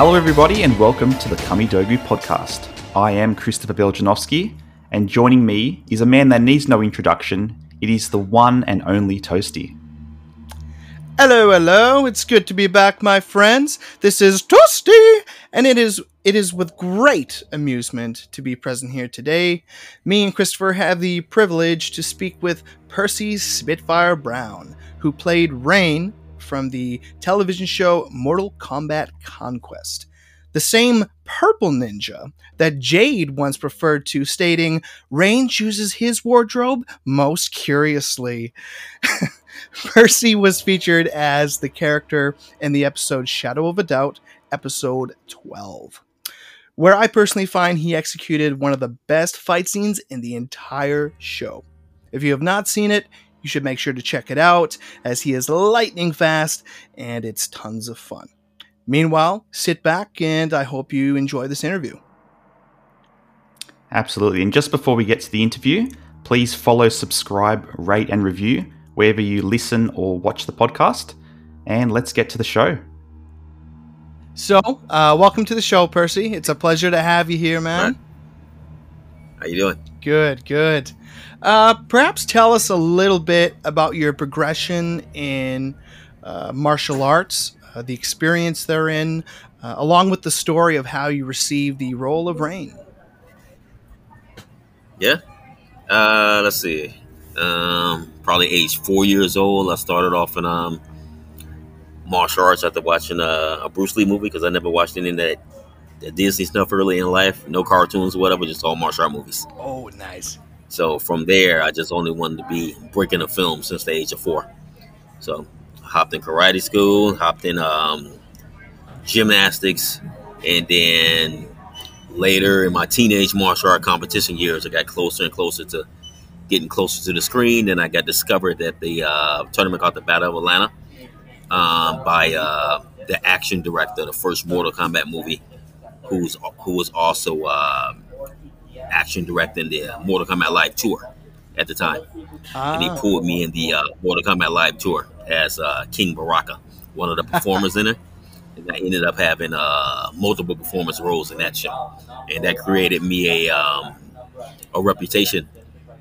Hello, everybody, and welcome to the Kamidogu podcast. I am Christopher Beljanowski, and joining me is a man that needs no introduction. It is the one and only Toasty. Hello, hello. It's good to be back, my friends. This is Toasty, and it is it is with great amusement to be present here today. Me and Christopher have the privilege to speak with Percy Spitfire Brown, who played Rain from the television show Mortal Kombat Conquest. The same purple ninja that Jade once referred to, stating, Rain chooses his wardrobe most curiously. Percy was featured as the character in the episode Shadow of a Doubt, episode 12, where I personally find he executed one of the best fight scenes in the entire show. If you have not seen it, you should make sure to check it out, as he is lightning fast and it's tons of fun. Meanwhile, sit back and I hope you enjoy this interview. Absolutely. And just before we get to the interview, please follow, subscribe, rate, and review wherever you listen or watch the podcast. And let's get to the show. So, uh, welcome to the show, Percy. It's a pleasure to have you here, man. How you doing? Good, good. Uh, perhaps tell us a little bit about your progression in uh, martial arts, uh, the experience therein, uh, along with the story of how you received the role of Rain. Yeah. Uh, let's see. Um, probably age four years old. I started off in um, martial arts after watching a, a Bruce Lee movie because I never watched any of that Disney stuff early in life. No cartoons or whatever, just all martial art movies. Oh, nice. So from there, I just only wanted to be breaking a film since the age of four. So hopped in karate school, hopped in um, gymnastics, and then later in my teenage martial art competition years, I got closer and closer to getting closer to the screen. Then I got discovered at the uh, tournament called the Battle of Atlanta um, by uh, the action director the first Mortal Kombat movie, who's who was also uh, action directing the Mortal Kombat Live tour at the time, ah. and he pulled me in the uh, Mortal Kombat Live tour as uh, King Baraka, one of the performers in it. And I ended up having uh, multiple performance roles in that show, and that created me a um, a reputation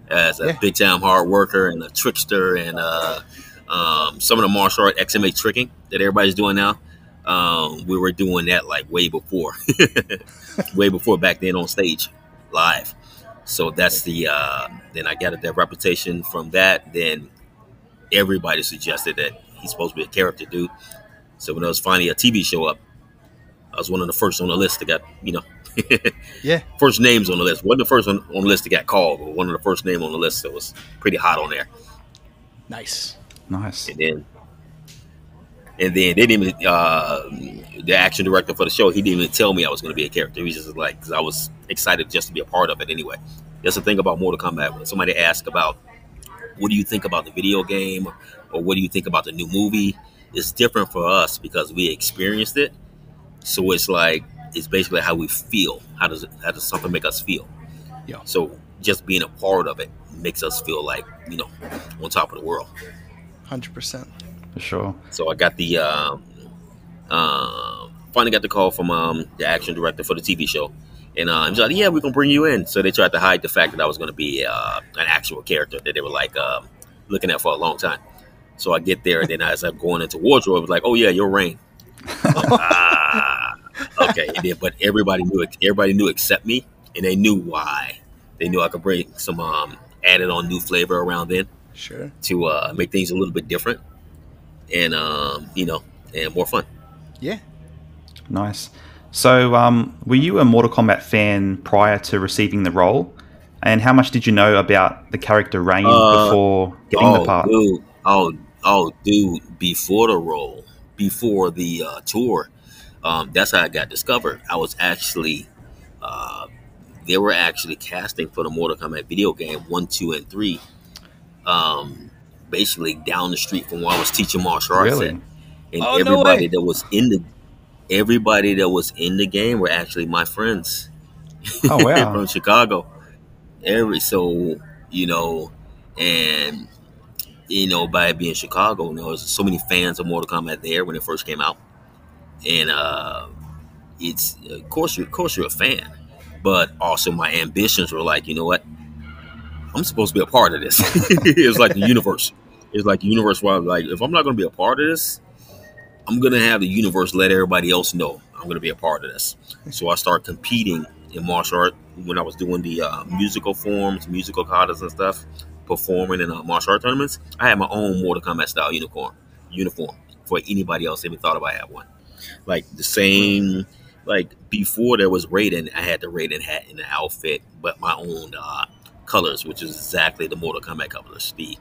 as a yeah. big time hard worker and a trickster and uh, um, some of the martial art XMA tricking that everybody's doing now. Um, we were doing that like way before, way before back then on stage, live. So that's the uh, then I got that reputation from that. Then everybody suggested that he's supposed to be a character dude. So when there was finally a TV show up, I was one of the first on the list that got you know yeah. First names on the list. wasn't the first one on the list that got called, but one of the first name on the list that was pretty hot on there. Nice. Nice. And then and then they didn't even uh, the action director for the show. He didn't even tell me I was going to be a character. He was just like, because I was excited just to be a part of it anyway. That's the thing about Mortal Kombat. When somebody asks about what do you think about the video game, or what do you think about the new movie, it's different for us because we experienced it. So it's like it's basically how we feel. How does it, how does something make us feel? Yeah. So just being a part of it makes us feel like you know on top of the world. Hundred percent. For sure. So I got the um, uh, finally got the call from um, the action director for the TV show, and uh, he's like, "Yeah, we're gonna bring you in." So they tried to hide the fact that I was gonna be uh, an actual character that they were like um, looking at for a long time. So I get there, and then as I'm going into wardrobe, I was like, "Oh yeah, you're Rain." ah, okay, then, but everybody knew it. Everybody knew except me, and they knew why. They knew I could bring some um, added on new flavor around then, sure, to uh, make things a little bit different, and um, you know, and more fun. Yeah, nice. So, um, were you a Mortal Kombat fan prior to receiving the role? And how much did you know about the character Rain uh, before getting oh, the part? Dude, oh, oh, dude! Before the role, before the uh, tour, um, that's how I got discovered. I was actually, uh, they were actually casting for the Mortal Kombat video game one, two, and three. Um, basically down the street from where I was teaching martial arts really? at. and oh, everybody no that was in the everybody that was in the game were actually my friends. Oh wow, from Chicago. Every so you know, and you know by being Chicago, you know, there was so many fans of Mortal Kombat there when it first came out and uh, it's of course, you, of course, you're a fan, but also my ambitions were like, you know what, I'm supposed to be a part of this. it's like the universe. It's like the universe I'm like, if I'm not going to be a part of this, I'm going to have the universe let everybody else know I'm going to be a part of this. So I started competing in martial art when I was doing the uh, musical forms, musical katas and stuff, performing in uh, martial art tournaments. I had my own Mortal Kombat style uniform, uniform for anybody else even thought about having one. Like the same, like before there was Raiden, I had the Raiden hat and the outfit, but my own uh, colors, which is exactly the Mortal Kombat colors, the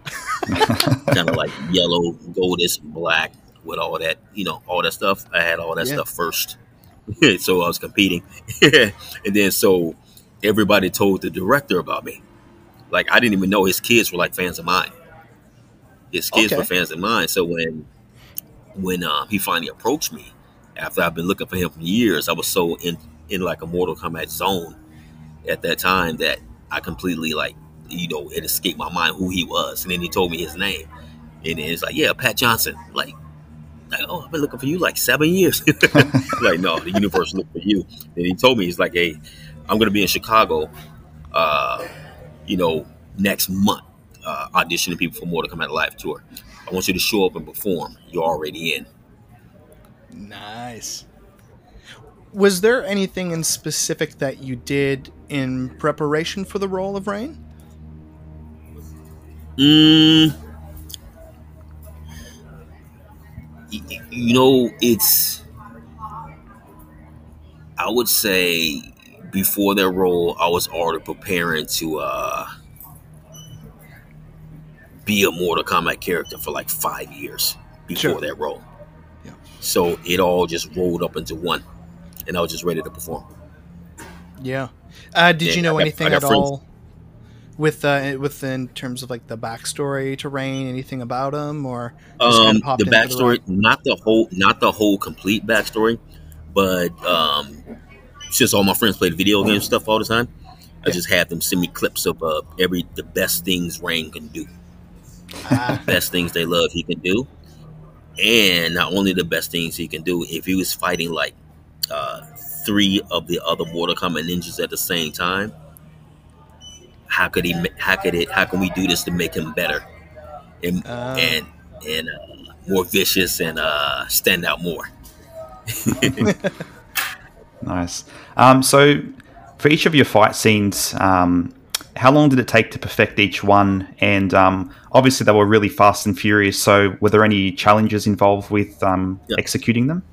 kind of like yellow, goldish, black with all that, you know, all that stuff. I had all that yeah. stuff first. so I was competing. and then so everybody told the director about me. Like I didn't even know his kids were like fans of mine. His kids okay. were fans of mine. So when when um, he finally approached me after I've been looking for him for years, I was so in in like a Mortal Kombat zone at that time that I completely like you know it escaped my mind who he was. And then he told me his name, and it's like yeah, Pat Johnson. Like like, oh, I've been looking for you like seven years. like, no, the universe looked for you. And he told me, he's like, hey, I'm to be in Chicago, uh, you know, next month, uh, auditioning people for Mortal Kombat Live Tour. I want you to show up and perform. You're already in. Nice. Was there anything in specific that you did in preparation for the role of Rain? Mm, you know, it's, I would say before that role, I was already preparing to uh, be a Mortal Kombat character for like five years before sure. that role. Yeah. So it all just rolled up into one, and I was just ready to perform. Yeah. Uh, did you know got, anything at friends. all with uh, with in terms of like the backstory to Rain, anything about him, or um, the backstory, the not the whole, not the whole complete backstory, but um, since all my friends played video game stuff all the time, I just had them send me clips of uh, every the best things Rain can do, ah. best things they love he can do, and not only the best things he can do. If he was fighting like uh, three of the other Mortal Kombat ninjas at the same time how could he how could it how can we do this to make him better and uh, and and uh, more vicious and uh, stand out more? Nice. Um, so for each of your fight scenes um, how long did it take to perfect each one? And um, obviously they were really fast and furious so were there any challenges involved with um, executing them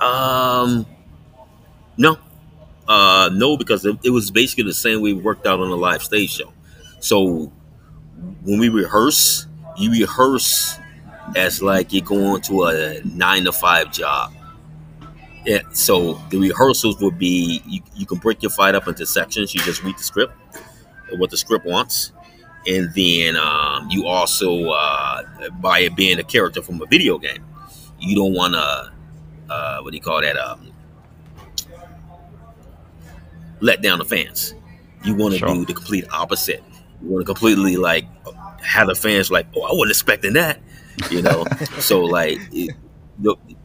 um no uh, no, because it, it, was basically the same way we worked out on a live stage show. So when we rehearse, you rehearse as like you're going to a nine to five job. Yeah, so the rehearsals would be you, you can break your fight up into sections. You just read the script, what the script wants, and then um, you also uh, by it being a character from a video game, you don't want to uh, what do you call that? Um, let down the fans. You want to sure. do the complete opposite. You want to completely like have the fans like, oh, I wasn't expecting that, you know. so like it,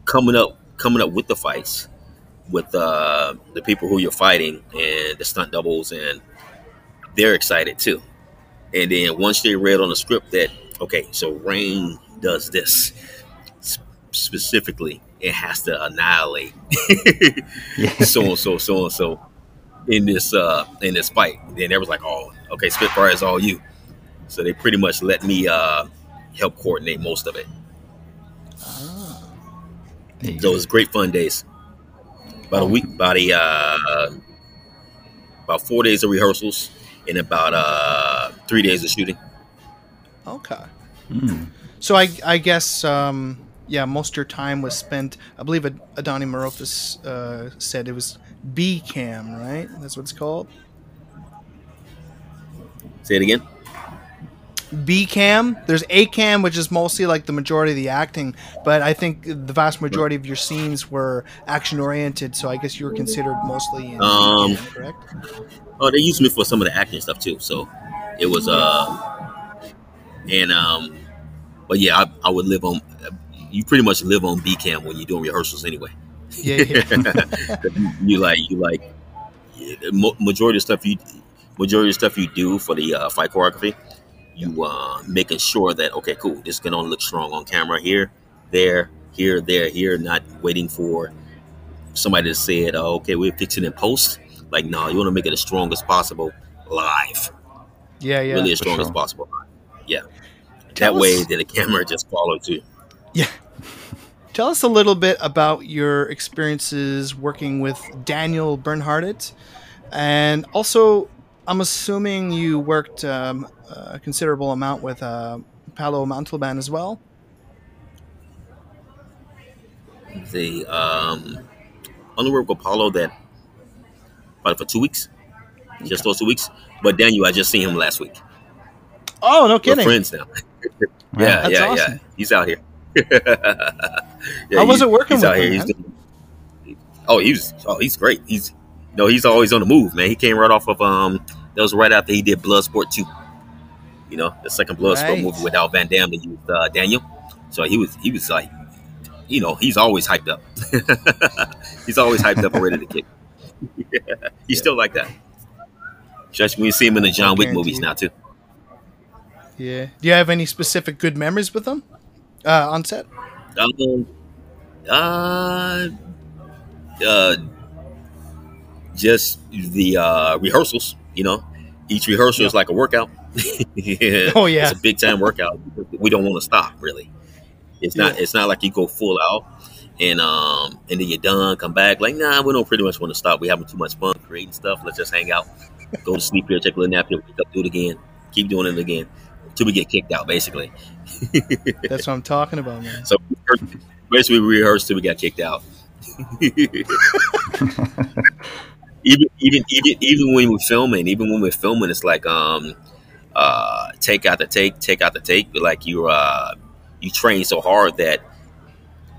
coming up, coming up with the fights with uh, the people who you're fighting and the stunt doubles, and they're excited too. And then once they read on the script that okay, so Rain does this specifically, it has to annihilate so and so, so and so in this uh in this fight. Then they was like, oh, okay, Spitfire is all you. So they pretty much let me uh help coordinate most of it. Ah. So it was great fun days. About a week, about a uh, about four days of rehearsals and about uh three days of shooting. Okay. Mm. So I I guess um yeah, most of your time was spent. I believe Adoni Maropis uh, said it was B cam, right? That's what it's called. Say it again. B cam. There's A cam, which is mostly like the majority of the acting, but I think the vast majority of your scenes were action oriented. So I guess you were considered mostly in um, B-cam, correct? Oh, they used me for some of the acting stuff too. So it was uh, and um, but yeah, I, I would live on. You pretty much live on B cam when you're doing rehearsals anyway. Yeah, yeah. you like you like majority of stuff you majority of stuff you do for the uh, fight choreography. You uh, making sure that okay, cool. This can only look strong on camera here, there, here, there, here. Not waiting for somebody to say it. Oh, okay, we're fixing it in post. Like, no, you want to make it as strong as possible live. yeah, yeah. really as for strong as possible. Yeah. Tell that way, that the camera just follows you. Tell us a little bit about your experiences working with Daniel Bernhardt, and also, I'm assuming you worked um, a considerable amount with uh, Paolo Montalban as well. The um, only work with Paolo that probably for two weeks, just those two weeks. But Daniel, I just seen him last week. Oh, no We're kidding! friends now. yeah, That's yeah, awesome. yeah. He's out here. yeah, How was he's- it working he's with out him, here. He's doing- oh, he was. Oh, he's great. He's no, he's always on the move, man. He came right off of um. That was right after he did Bloodsport two. You know, the second Bloodsport Right. movie without Van Damme that used uh, Daniel. So he was he was like, you know, he's always hyped up. he's always hyped up and ready to kick. He's still like that. Just when you see him in the John Wick movies now too. Yeah. Do you have any specific good memories with him uh, on set? Um, uh, uh, just the uh, rehearsals. You know, each rehearsal is like a workout. yeah, Oh, yeah. it's a big time workout. We don't want to stop. Really, it's not. Yeah. It's not like you go full out and um and then you're done. Come back like nah. We don't pretty much want to stop. We having too much fun creating stuff. Let's just hang out, go to sleep here, take a little nap here, wake up, do it again, keep doing it again until we get kicked out. Basically. That's what I'm talking about, man. So basically, we rehearsed till we got kicked out. even even even even when we're filming, even when we're filming, it's like um uh take out the take, take out the take. But Like you uh you train so hard that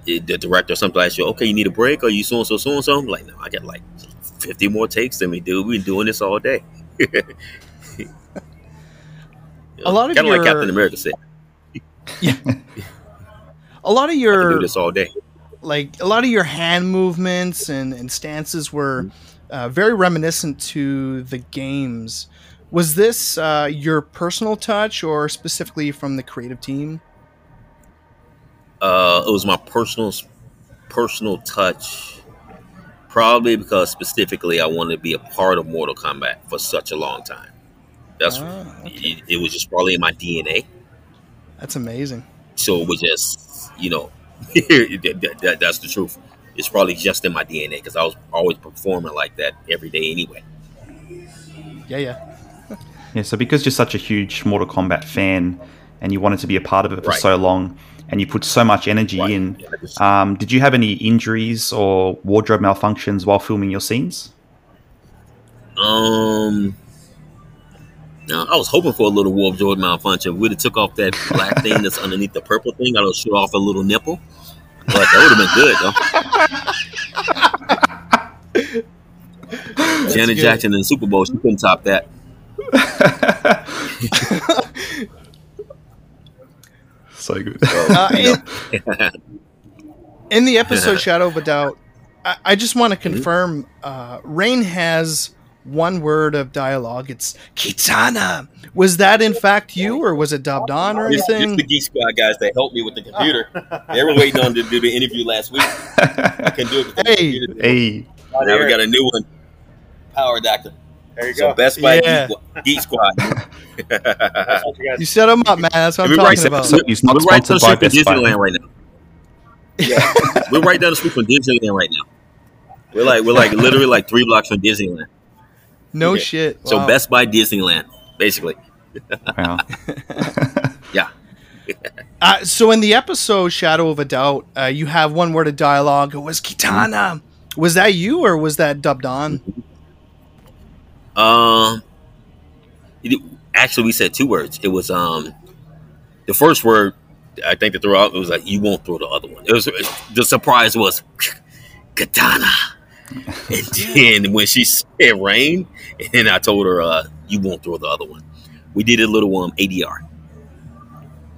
it, the director sometimes you okay, you need a break, or you so and so so and so. I'm like, no, I got like fifty more takes than me, dude. We've been doing this all day. A lot of kind of like your- Captain America said, Yeah, A lot of your I can do this all day. like a lot of your hand movements and, and stances were uh, very reminiscent to the games. Was this uh, your personal touch or specifically from the creative team? Uh, it was my personal personal touch, probably because specifically I wanted to be a part of Mortal Kombat for such a long time. That's Ah, okay. it, it was just probably in my DNA. That's amazing. So it was just you know that, that- that- that's the truth. It's probably just in my DNA because I was always performing like that every day anyway. Yeah, yeah. Yeah, so because you're such a huge Mortal Kombat fan and you wanted to be a part of it for Right. so long and you put so much energy Right. in, Yeah, just- um, did you have any injuries or wardrobe malfunctions while filming your scenes? Um, no, I was hoping for a little Warp Jordan malfunction. We'd have took off that black thing that's underneath the purple thing. I'd have shoot off a little nipple, but that would have been good though. Janet good. Jackson in the Super Bowl, she couldn't top that. So good. Uh, in, in the episode Shadow of a Doubt, I, I just want to confirm uh, Rain has one word of dialogue. It's Kitana. Was that in fact you, or was it dubbed on or It's, it's anything? the Geek Squad guys that helped me with the computer. They were waiting on to do the interview last week. I couldn't do it. because the Hey. computer. hey, Now we got a new one. Power Doctor. There you So go. Best Buy Yeah. Geek, Geek Squad. You You set them up, man. That's what I'm talking about. so he's not We're right down the street from Disneyland right now. Yeah, we're right down the street from Disneyland right now. We're like we're like literally like three blocks from Disneyland. No Yeah. shit. So Wow. Best Buy Disneyland, basically. Wow. Yeah. Uh, so in the episode Shadow of a Doubt, uh, you have one word of dialogue. It was Kitana. Was that you, or was that dubbed on? Um, it- actually, we said two words. It was um, the first word. I think that throughout it was like you won't throw the other one. It was the surprise was Kitana, and then when she said rain, and I told her uh, you won't throw the other one. We did a little um ADR.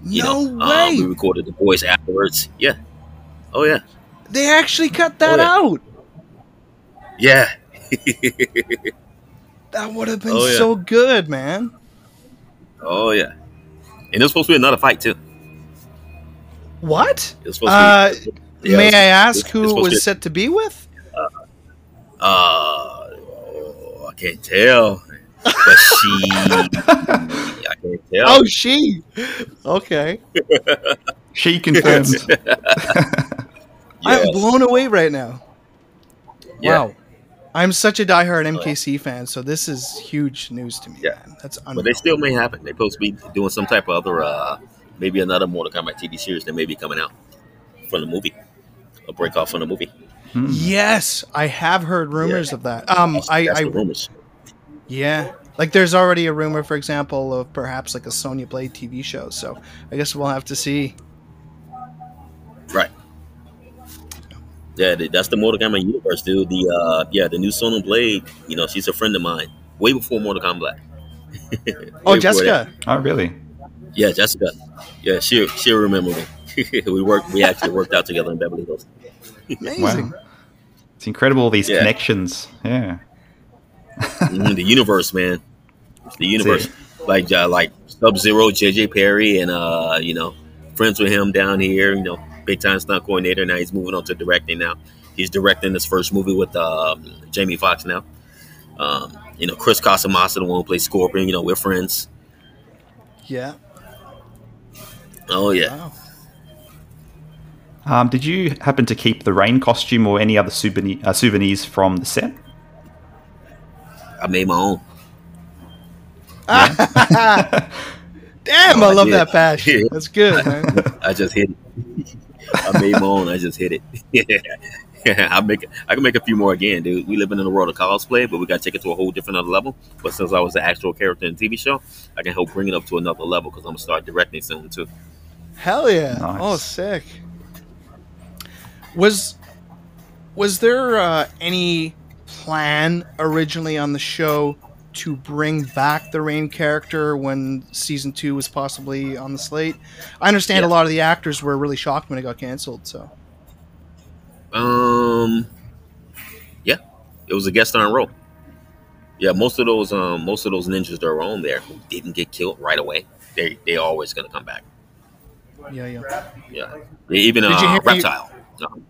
You no know, way. Um, we recorded the voice afterwards. Yeah. Oh yeah. They actually cut that Oh, yeah. out. Yeah. That would have been Oh, yeah. so good, man. oh yeah. And there's supposed to be another fight too. What? It was supposed Uh, to be, yeah, May it's- I ask it's who it was be- set to be with? Uh, oh, I can't tell. But she, I can't tell. Oh, she. Okay. She confirmed. I'm blown away right now. Yeah. Wow. I'm such a diehard MKC fan, so this is huge news to me, Yeah. man. That's But they still may happen. They're supposed to be doing some type of other, uh, maybe another Mortal Kombat TV series that may be coming out from the movie, a break off from the movie. Hmm. Yes, I have heard rumors Yeah. of that. Um, I, That's I the rumors. yeah, like there's already a rumor, for example, of perhaps like a Sonya Blade TV show. So I guess we'll have to see. Right. Yeah, that's the Mortal Kombat universe, dude. The uh, yeah, the new Sonya Blade. You know, she's a friend of mine. Way before Mortal Kombat. Oh, Way before that. Jessica. oh, really? Yeah, Jessica. Yeah, she she'll remember me. we worked. We actually worked out together in Beverly Hills. Amazing. Wow. It's incredible these Yeah. connections. Yeah. Mhm, the universe, man. The universe. Like uh, like Sub Zero, JJ Perry, and uh, you know, friends with him down here. You know, big time stunt coordinator. Now he's moving on to directing. Now he's directing his first movie with um, Jamie Foxx. Now, um, you know, Chris Casamassa, the one who plays Scorpion. You know, we're friends. Yeah. Oh yeah. Wow. Um, did you happen to keep the rain costume or any other souvenir, uh, souvenirs from the set? I made my own. Damn, Oh, I I love did. that passion. That's good, man. I just hit it. I made my own. I just hit it. I make. I can make a few more again, dude. We living in the world of cosplay, but we got to take it to a whole different other level. But since I was the actual character in the TV show, I can help bring it up to another level because I'm gonna start directing soon too. Hell yeah! Nice. Oh, sick. Was was there uh, any plan originally on the show to bring back the Rain character when season two was possibly on the slate? I understand a lot of the actors were really shocked when it got canceled. So Um, yeah, it was a guest on role. Yeah, most of those um most of those ninjas that were on there who didn't get killed right away, they they always gonna come back. yeah, yeah. Yeah, even you uh, reptile. Um,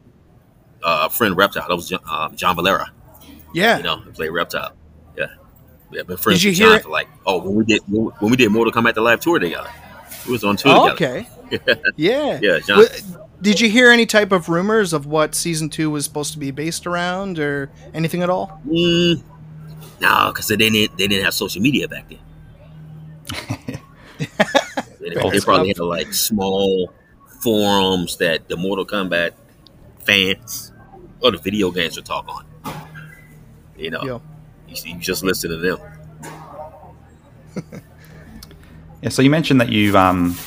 uh, friend reptile. That was John, um, John Valera. Yeah. you know, and play Reptile. Yeah, yeah, been friends Did you with hear John it- for like oh when we did when we did Mortal Kombat the live tour together, we was on tour Oh, together. okay. Yeah. Yeah, John. Wa- Did you hear any type of rumors of what season two was supposed to be based around, or anything at all? Mm, no, because they didn't they didn't have social media back then. they, they Old probably had like small forums that the Mortal Kombat fans or the video games would talk on. You know, Yo. you, you just listen to them. Yeah, so you mentioned that you um,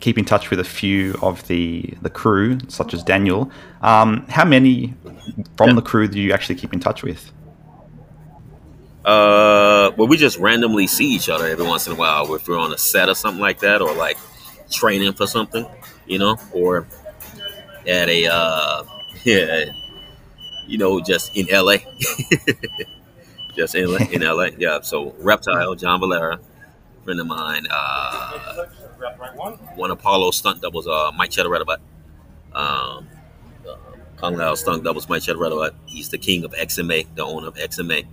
keep in touch with a few of the, the crew, such as Daniel. Um, how many from Yeah. the crew do you actually keep in touch with? Uh, well, we just randomly see each other every once in a while if we're on a set or something like that, or like training for something, you know, or at a uh, yeah, you know, just in LA, just in in LA, yeah. So Reptile, John Valera, friend of mine, uh, one Paolo stunt doubles, uh, Mike Chaturantabut, um, uh, Kung Lao stunt doubles, Mike Chaturantabut. He's the king of XMA, the owner of XMA.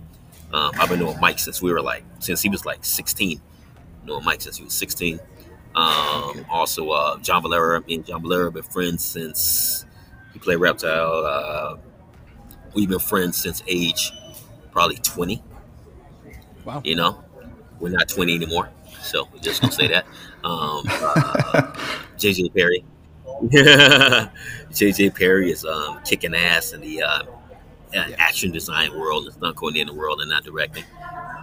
Um, I've been knowing Mike since we were like since he was like 16. Knowing Mike since he was 16. Um, also, uh, John Valera. Me and John Valera have been friends since he played Reptile. Uh, we've been friends since age probably 20. Wow. You know, we're not 20 anymore, so we're just gonna say that. Um, uh, JJ Perry. JJ Perry is um, kicking ass in the uh, uh, action design world, it's not going in the world and not directing.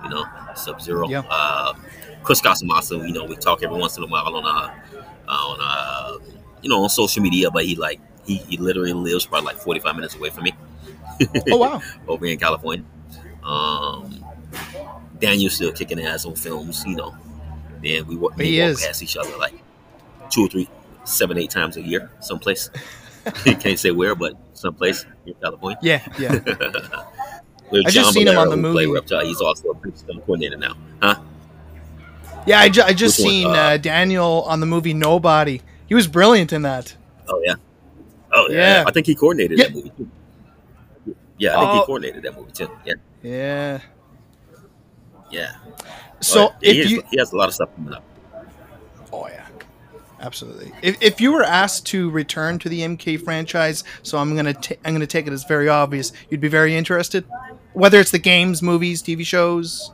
You know, Sub Zero. Yeah. Uh, Chris Casamassa, you know, we talk every once in a while on uh, on uh, you know, on social media, but he like he, he literally lives probably like 45 minutes away from me Oh wow. over in California. Um, Daniel's still kicking ass on films, you know. And we, wa- we walk past each other like two or three, seven, eight times a year, someplace. Can't say where, but someplace in California. Yeah, yeah. With I just John seen him on the movie. Reptile. He's also a stunt coordinator now, huh? Yeah, I, ju- I just Which seen Uh, uh, Daniel on the movie Nobody. He was brilliant in that. Oh yeah. Oh yeah. Yeah. I think he coordinated Yeah. that movie too. Yeah, I think Oh. he coordinated that movie too. Yeah, Yeah. yeah. So Oh, he, is- you, he has a lot of stuff coming up. oh yeah, absolutely. If, if you were asked to return to the MK franchise, so I'm gonna ta- I'm gonna take it as very obvious, you'd be very interested, whether it's the games, movies, TV shows.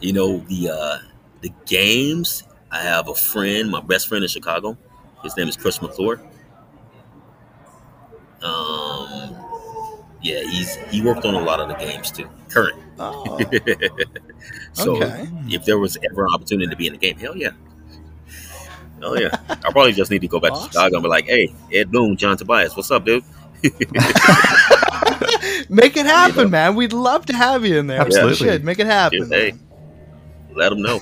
You know the uh the games. I have a friend, my best friend in Chicago. His name is Chris McClure. Um, yeah, he's he worked on a lot of the games too. Current. Oh, so Okay. if there was ever an opportunity to be in the game, hell yeah. Oh yeah. I probably just need to go back Awesome. to Chicago and be like, hey, Ed Boon, John Tobias, what's up, dude? make it happen, You know. man. We'd love to have you in there. Absolutely. Should make it happen. Dude, hey, let them know.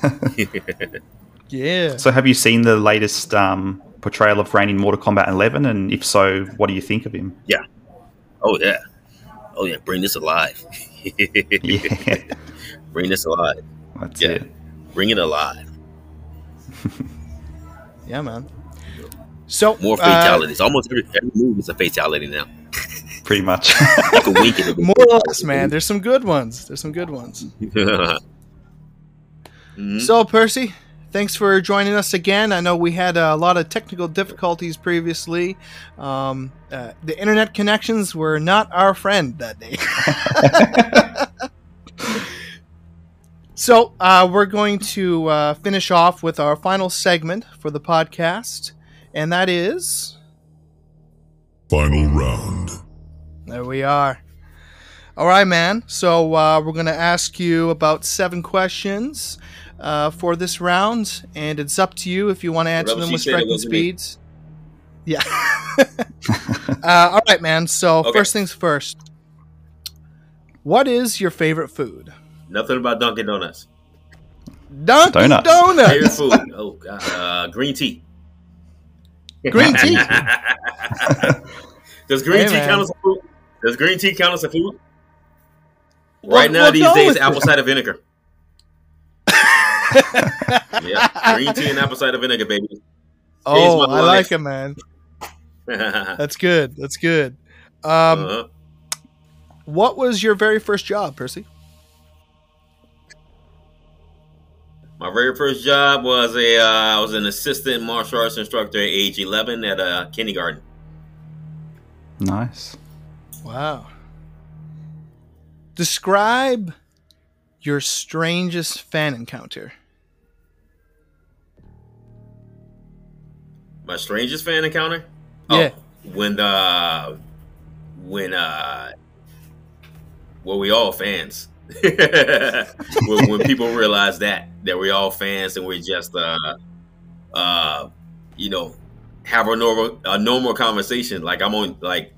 Yeah. So, have you seen the latest um, portrayal of Rain in Mortal Kombat 11? And if so, what do you think of him? Yeah. Oh yeah. Oh yeah, bring this alive. Yeah, bring this alive. that's Yeah. it. Bring it alive. Yeah, man. So More uh, fatalities. Almost every, every move is a fatality now. Pretty much. You can wink at more or less, man. There's some good ones. There's some good ones. Mhm. So, Percy, thanks for joining us again. I know we had a lot of technical difficulties previously. Um, uh, the internet connections were not our friend that day. so, uh, we're going to uh, finish off with our final segment for the podcast, and that is. Final round. There we are. All right, man. So uh, we're going to ask you about seven questions uh, for this round, and it's up to you if you want to answer them with said, striking wasn't me. speeds. Yeah. uh, all right, man. So Okay. first things first. What is your favorite food? Nothing about Dunkin' Donuts. Dunkin' Donuts. Favorite Donuts. food. Oh god, uh, green tea. Green tea. Does green Hey, tea man. count as a food? Does green tea count as a food? Well- right now, these days, apple cider vinegar. Yeah, green tea and apple cider vinegar, baby. Oh, I like it, man. uh-huh. That's good. That's good. Um, what was your very first job, Percy? My very first job was a uh, I was an assistant martial arts instructor at age 11 at a kindergarten. nice. Wow. Describe your strangest fan encounter. My strangest fan encounter? Yeah. Oh, when the when uh well we all fans. when, when people realize that that we all fans and we're just uh uh you know have a normal a normal conversation. Like I'm on like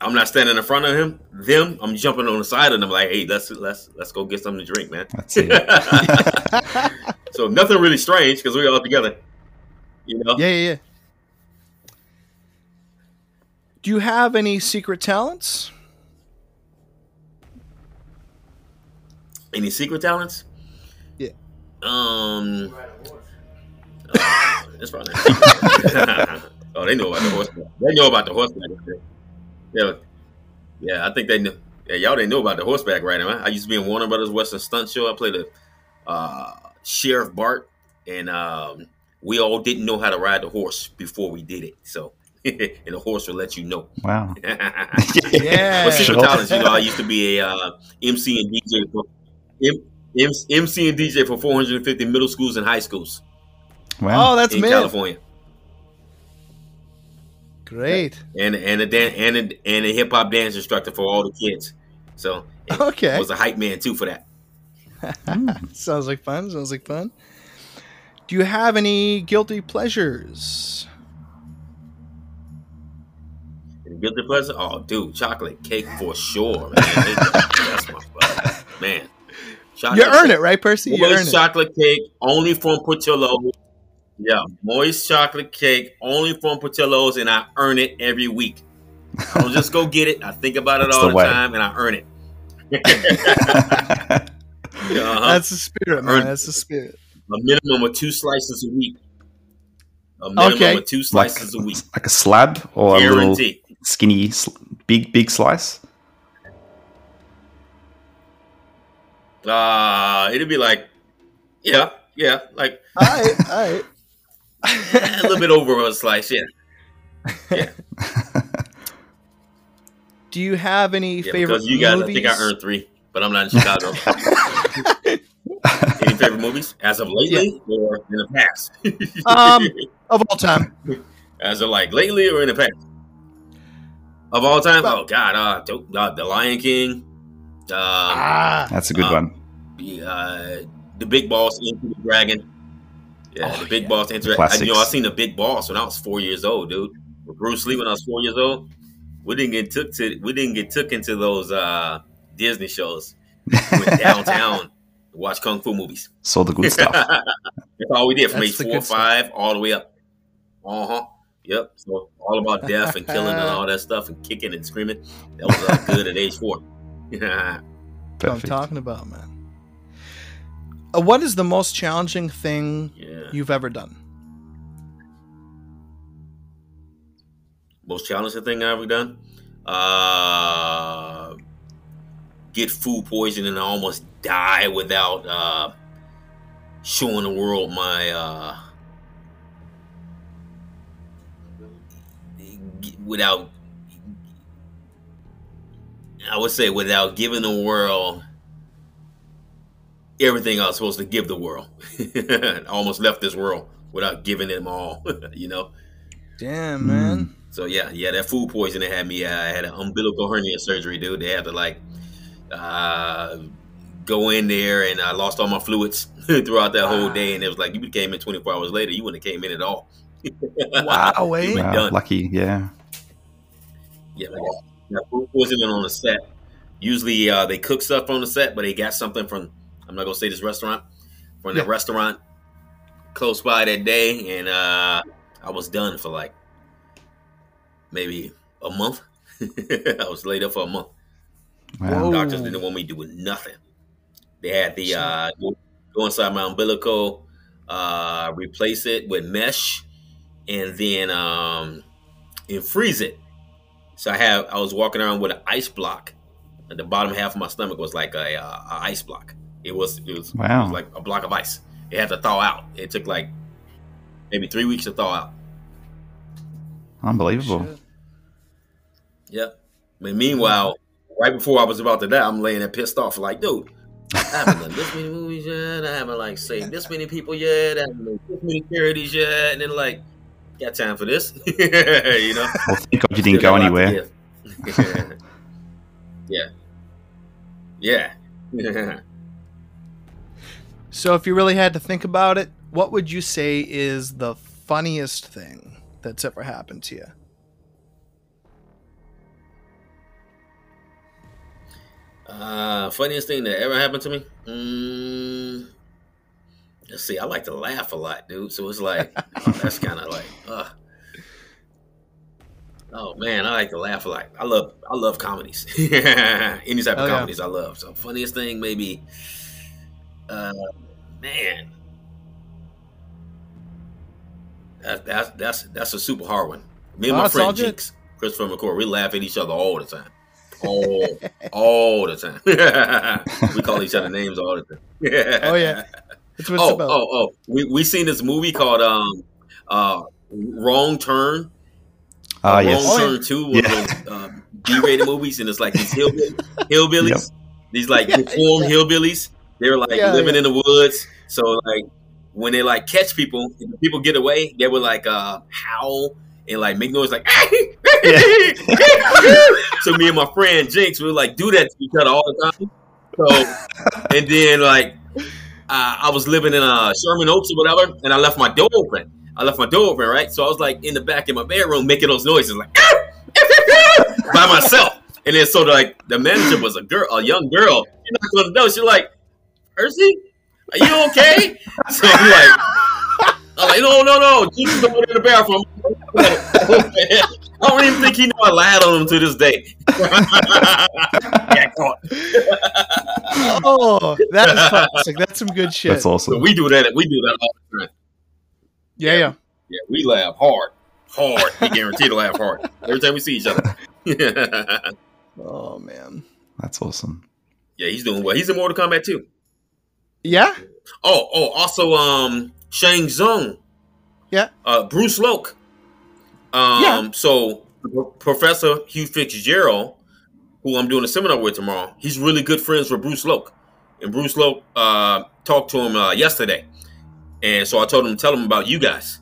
I'm not standing in front of him, them. I'm jumping on the side of them, like, hey, let's let's let's go get something to drink, man. So nothing really strange because we're all together. You know, Yeah, yeah, yeah. Do you have any secret talents? Any secret talents? Yeah. Um. uh, it's probably. not. oh, they know about the horseback. They know about the horseback. Yeah. Yeah, I think they know. Yeah, y'all didn't know about the horseback riding. Right? I used to be in Warner Brothers Western Stunt Show. I played a uh, Sheriff Bart, and um, we all didn't know how to ride the horse before we did it. So, and the horse will let you know. Wow. Yeah. But secret Sure. talents, you know, I used to be a uh, MC and DJ for M- M- MC and DJ for 450 middle schools and high schools Wow. Oh, that's in me. California, Great. and and a dan- and a, and a hip hop dance instructor for all the kids. So I Okay. was a hype man too for that. Sounds like fun. Sounds like fun. Do you have any guilty pleasures? Guilty pleasure, oh dude, chocolate cake for sure, man. That's my man. You earn cake. it, right, Percy? You Boys earn it. chocolate cake only from Portillo. Yeah, moist chocolate cake only from Portillo's, and I earn it every week. I don't just go get it. I think about it That's all the the, time, and I earn it. Uh-huh. That's the spirit, man. That's the spirit. A minimum of two slices a week. A minimum Okay. of two like, slices a week. like a slab or a little skinny, big, big slice. Uh, it'd be like, yeah, yeah, like All right, all right. a little bit over a slice, yeah. Do you have any Yeah, favorite because you guys, movies? I think I earned three, but I'm not in Chicago. Any favorite movies as of lately or in the past? Um, of all time. as of like lately or in the past? Of all time? Well- oh God, uh, Do- uh, The Lion King, um, Ah, That's a good Uh, one. the, uh, the Big Boss Enter the Dragon. Yeah, Oh, the Big yeah. Boss Into the Classics. You know, I seen the Big Boss when I was four years old, dude. With Bruce Lee when I was four years old. We didn't get took to we didn't get took into those uh, Disney shows. We went downtown to watch kung fu movies. Saw the good stuff. That's all we did from That's age four, good stuff. five, all the way up. Uh huh. Yep. So all about death and killing and all that stuff and kicking and screaming. That was uh, good at age four. Yeah. I'm talking about, man. Uh, what is the most challenging thing yeah. you've ever done? Most challenging thing I've ever done. Uh, get food poisoning and almost die without uh, showing the world my uh, without I would say without giving the world everything I was supposed to give the world. I almost left this world without giving them all, you know. Damn, man. So yeah, yeah, that food poisoning had me. uh, I had an umbilical hernia surgery, dude. They had to like uh, go in there, and I lost all my fluids throughout that whole day. And it was like you came in 24 hours later, you wouldn't have came in at all. Wow, eh? Wow, done. lucky, yeah. Yeah, like that. That food poisoning on the set. Usually uh, they cook stuff on the set, but they got something from I'm not gonna say this restaurant from Yeah. the restaurant close by that day, and uh, I was done for like maybe a month. I was laid up for a month. Wow. Whoa. Doctors didn't want me doing nothing. They had the uh, go, go inside my umbilical, uh, replace it with mesh, and then um, and freeze it. So I have I was walking around with an ice block. And the bottom half of my stomach was like a, uh, a ice block. It was it was, it Wow. was like a block of ice. It had to thaw out. It took like maybe three weeks to thaw out. Unbelievable. Shit. Yep. But meanwhile, right before I was about to die, I'm laying there pissed off, like, dude, I haven't done this many movies yet. I haven't like saved this many people yet. I haven't made this many charities yet. And then like, got time for this, you know? Well, thank God you didn't go got a lot to anywhere. give. yeah. Yeah. So, if you really had to think about it, what would you say is the funniest thing that's ever happened to you? Uh, funniest thing that ever happened to me? Mm, let's see. I like to laugh a lot, dude. So it's like, oh, that's kind of like, uh, oh man, I like to laugh a lot. I love, I love comedies. Any type Oh, of yeah. comedies, I love. So funniest thing, maybe, uh, man, that, that's that's that's a super hard one. Me and Oh, my friend. Jinx, Christopher McCoy, we laugh at each other all the time. All, all the time. we call each other names all the time. Oh, yeah. That's what it's Oh, about. oh, oh. We we seen this movie called um uh Wrong Turn. Ah, Wrong yes. Oh. Turn Two, was Yeah. of those um, B-rated movies, and it's like these hillbilly, hillbillies, these like deformed hillbillies. They're like Yeah, living yeah. in the woods. So like when they like catch people, people get away, they would like uh howl and like make noise like. so me and my friend Jinx, we would like do that to each other all the time. So and then like uh, I was living in uh, Sherman Oaks or whatever, and I left my door open. I left my door open, right? So I was like in the back in my bedroom making those noises, like by myself. And then so like the manager was a girl, a young girl. She knocked on the door. She's like, "Percy, are you okay?" So I'm like, I'm like, no, no, no. Jesus over in the bathroom. I don't even think he know I lied on him to this day. Oh, that is classic. That's some good shit. That's So awesome. we do that. We do that all the time. Yeah, yeah. Yeah, we laugh hard, hard. We guarantee to laugh hard every time we see each other. yeah, Oh man. That's awesome. Yeah, he's doing well. He's in Mortal Kombat too. Yeah. Oh, oh, also, um, Shang Tsung. Yeah. Uh, Bruce Locke. Um, Yeah. so Professor Hugh Fitzgerald, who I'm doing a seminar with tomorrow, he's really good friends with Bruce Locke, and Bruce Locke uh, talked to him uh, yesterday, and so I told him to tell him about you guys.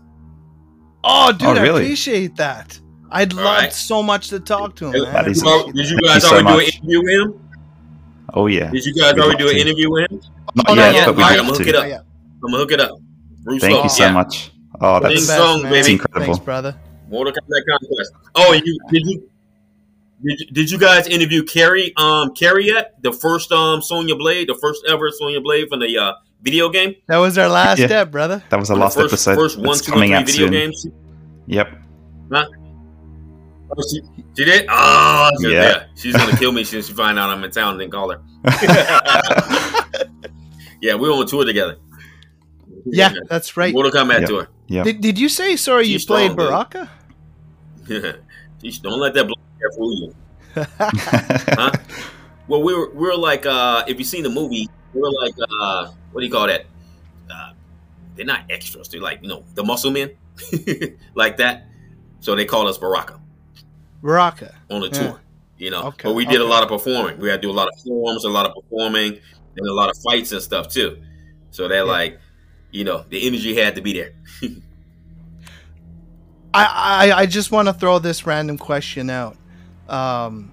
Oh, dude, Oh, I appreciate that. I'd All love right. so much to talk to him. Did Man. That I did you guys Thank you so already do an interview with him? Oh yeah. Did you guys We'd already do an to. interview with him? Not Oh, no, yet, no, but we'd no, Alright, love I'm gonna to. hook it up. I'm gonna hook it up. Bruce Thank Locke, you so yeah. much. Oh, that's you. song, man. It's incredible. Thanks, brother. Mortal Kombat Conquest. Oh, and you did you did you, did you guys interview Carrie um Carrie yet? The first um Sonya Blade, the first ever Sonya Blade from the uh, video game. That was our last Yeah. step, brother. that was the From last the first, episode. First one, it's two, and coming three out video soon. games. Yep. Oh, she, she did. Oh, she- Yeah. yeah. She's gonna kill me since she find out I'm in town. Then call her. yeah, we were on tour together. Yeah, that's right. Mortal Kombat Yep. tour. Yep. Did, did you say sorry you played strong, dude. Baraka? Jeez, Don't let that black hair fool you. Huh? Well, we were we were like uh if you seen the movie, we were like uh what do you call that? Uh, they're not extras. They're like you know the muscle men, like that. So they call us Baraka Baraka. on the Yeah. tour. You know, Okay, but we did a lot of performing. We had to do a lot of forms, a lot of performing, and a lot of fights and stuff too. So they're like, you know, the energy had to be there. I, I, I just want to throw this random question out. Um,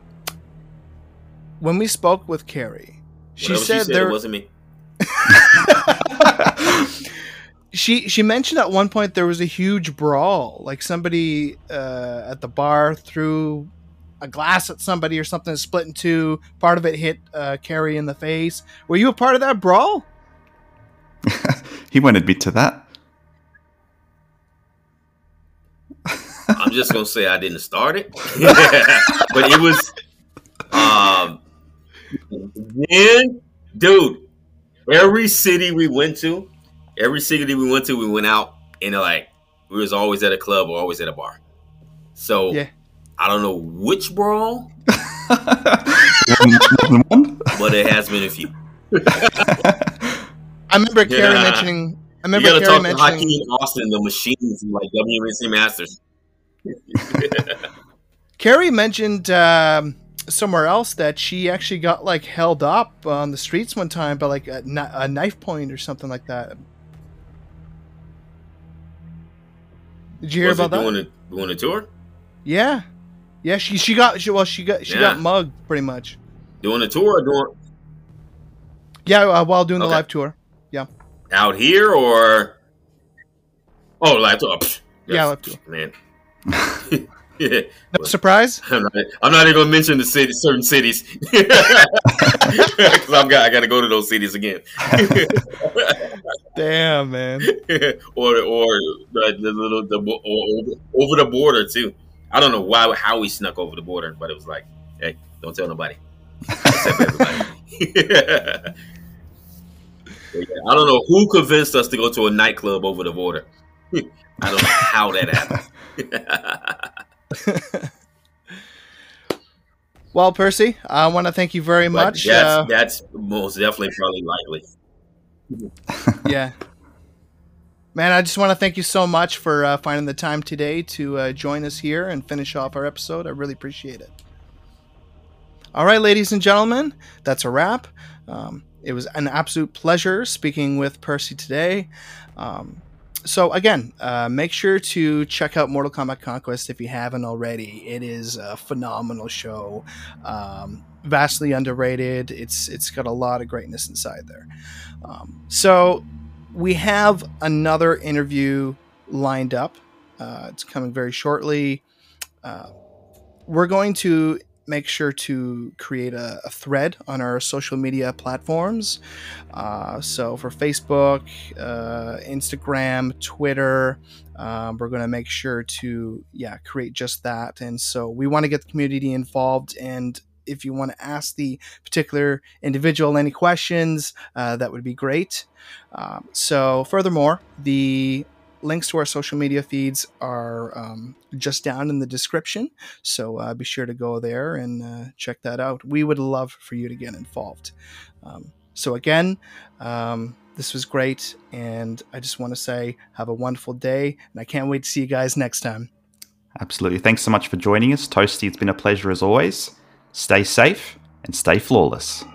when we spoke with Carrie, she Whatever said, she said there it wasn't me. she she mentioned at one point there was a huge brawl, like somebody uh, at the bar threw a glass at somebody or something, split in two. Part of it hit uh, Carrie in the face. Were you a part of that brawl? he won't admit to that. I'm just gonna say I didn't start it, but it was. Um, then, dude, every city we went to, every city we went to, we went out and like we was always at a club or always at a bar. So Yeah. I don't know which brawl, More than one? but it has been a few. I remember Carrie mentioning. I You remember gotta Carrie talk mentioning. Austin, the machines, like WMC Masters. Carrie mentioned um, somewhere else that she actually got like held up on the streets one time by like a, a knife point or something like that. Did you hear Was about that? doing a, doing the tour? yeah, yeah. She she got she well she got she got mugged pretty much. Doing a tour or doing Yeah, uh, while doing the live tour. Out here or oh live tour? Yeah, tour. man. yeah. No surprise. I'm not, I'm not even gonna mention the city, certain cities, because I'm got I got to go to those cities again, Damn man. or or the, the little the or over, over the border too. I don't know why how we snuck over the border, but it was like, hey, don't tell nobody, except everybody. I don't know who convinced us to go to a nightclub over the border. I don't know how that happened. Well, Percy, I want to thank you very But much. that's Uh, that's most definitely probably likely. yeah. Man, I just want to thank you so much for uh, finding the time today to uh, join us here and finish off our episode. I really appreciate it. All right, ladies and gentlemen, that's a wrap. Um, it was an absolute pleasure speaking with Percy today. Um, so, again, uh, make sure to check out Mortal Kombat Conquest if you haven't already. It is a phenomenal show, um, vastly underrated. It's it's got a lot of greatness inside there. Um, so, we have another interview lined up. Uh, it's coming very shortly. Uh, we're going to make sure to create a, a thread on our social media platforms. Uh, so for Facebook, uh, Instagram, Twitter, um, we're going to make sure to yeah create just that. And so we want to get the community involved and if you want to ask the particular individual any questions, uh, that would be great. Um, so, furthermore, the links to our social media feeds are um, just down in the description. So uh, be sure to go there and uh, check that out. We would love for you to get involved. Um, so, again, um, this was great. And I just want to say, have a wonderful day. And I can't wait to see you guys next time. Absolutely. Thanks so much for joining us. Toasty, it's been a pleasure as always. Stay safe and stay flawless.